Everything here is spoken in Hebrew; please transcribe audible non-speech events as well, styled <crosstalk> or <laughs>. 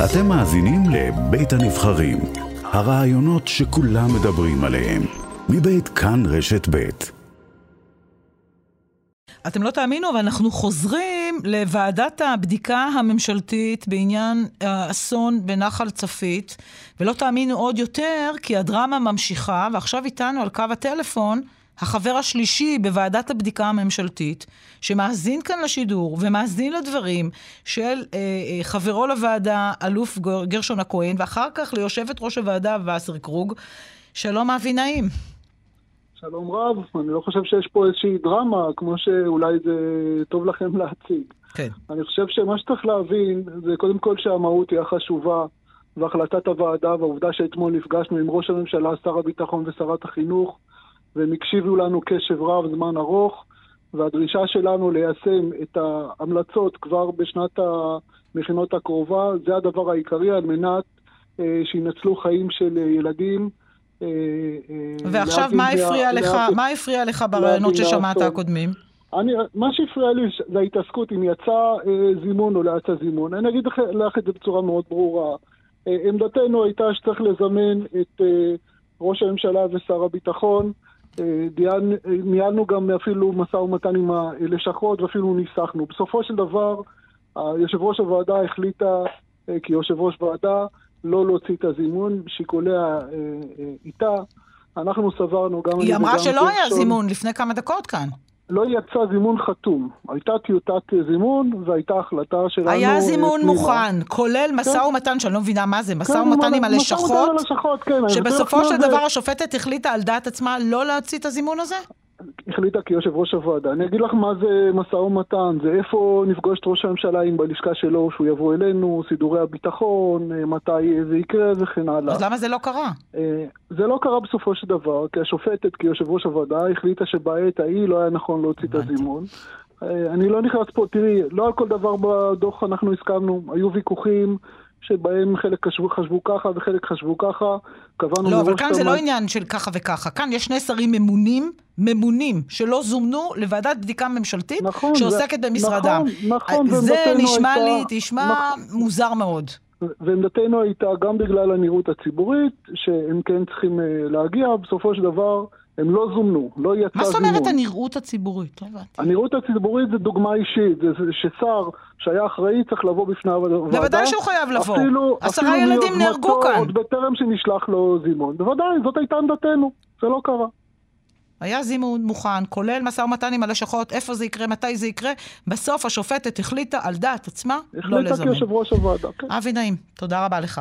אתם מאזינים לבית הנבחרים, הרעיונות שכולם מדברים עליהם, מבית כאן רשת בית. אתם לא תאמינו, אבל אנחנו חוזרים לוועדת הבדיקה הממשלתית בעניין האסון בנחל צפית, ולא תאמינו עוד יותר, כי הדרמה ממשיכה, ועכשיו איתנו על קו הטלפון החבר השלישי בוועדת הבדיקה הממשלתית, שמאזין כאן לשידור ומאזין לדברים של אה, אה, חברו לוועדה, אלוף גרשון הכהן, ואחר כך ליושבת ראש הוועדה וסרקרוג, שלום אבי נעים. שלום רב, אני לא חושב שיש פה איזושהי דרמה, כמו שאולי זה טוב לכם <laughs> להציג. כן. אני חושב שמה שצריך להבין, זה קודם כל שהמהות היא החשובה, והחלטת הוועדה, והעובדה שאתמול נפגשנו עם ראש הממשלה, שר הביטחון ושרת החינוך, והם הקשיבו לנו קשב רב זמן ארוך, והדרישה שלנו ליישם את ההמלצות כבר בשנת המכינות הקרובה, זה הדבר העיקרי על מנת אה, שינצלו חיים של ילדים. אה, אה, ועכשיו, מה הפריע לך, מה הפריע לך ברעיונות ששמעת הקודמים? אני, מה שהפריע לי זה ההתעסקות אם יצא אה, זימון או לא יצא זימון. אני אגיד לך את זה בצורה מאוד ברורה. אה, עמדתנו הייתה שצריך לזמן את אה, ראש הממשלה ושר הביטחון. ניהלנו גם אפילו משא ומתן עם הלשכות ואפילו ניסחנו. בסופו של דבר, יושב ראש הוועדה החליטה כיושב ראש ועדה לא להוציא את הזימון, שיקוליה אה, אה, איתה. אנחנו סברנו גם... היא אמרה שלא היה זימון לפני כמה דקות כאן. לא יצא זימון חתום. הייתה טיוטת זימון והייתה החלטה שלנו... היה זימון פנימה. מוכן, כולל כן. משא ומתן, שאני לא מבינה מה זה, משא כן, ומתן עם הלשכות, כן. שבסופו של דבר השופטת החליטה על דעת עצמה לא להוציא את הזימון הזה? החליטה כיושב ראש הוועדה. אני אגיד לך מה זה משא ומתן, זה איפה נפגוש את ראש הממשלה אם בלשכה שלו, שהוא יבוא אלינו, סידורי הביטחון, אה, מתי זה יקרה וכן הלאה. אז למה זה לא קרה? אה, זה לא קרה בסופו של דבר, כי השופטת, כיושב ראש הוועדה, החליטה שבעת ההיא לא היה נכון להוציא את הזימון. אה, אני לא נכנס פה, תראי, לא על כל דבר בדוח אנחנו הסכמנו, היו ויכוחים. שבהם חלק חשבו, חשבו ככה וחלק חשבו ככה. קבענו לא, אבל כאן זה לא עניין של ככה וככה. כאן יש שני שרים ממונים, ממונים, שלא זומנו לוועדת בדיקה ממשלתית, נכון, שעוסקת זה, במשרדם. נכון, נכון. זה נשמע הייתה, לי, תשמע נכון, מוזר מאוד. ועמדתנו הייתה גם בגלל הנראות הציבורית, שהם כן צריכים uh, להגיע, בסופו של דבר... הם לא זומנו, לא יצא זימון. מה זאת אומרת הנראות הציבורית? לא. הנראות הציבורית זה דוגמה אישית, זה, זה ששר שהיה אחראי צריך לבוא בפני הוועדה. בוודאי שהוא חייב לבוא. אפילו, עשרה ילדים נהרגו כאן. עוד בטרם שנשלח לו זימון. בוודאי, זאת הייתה עמדתנו, זה לא קרה. היה זימון מוכן, כולל משא ומתן עם הלשכות, איפה זה יקרה, מתי זה יקרה. בסוף השופטת החליטה על דעת עצמה לא לזמן. החליטה כיושב ראש הוועדה, כן. אבי נעים, תודה רבה לך.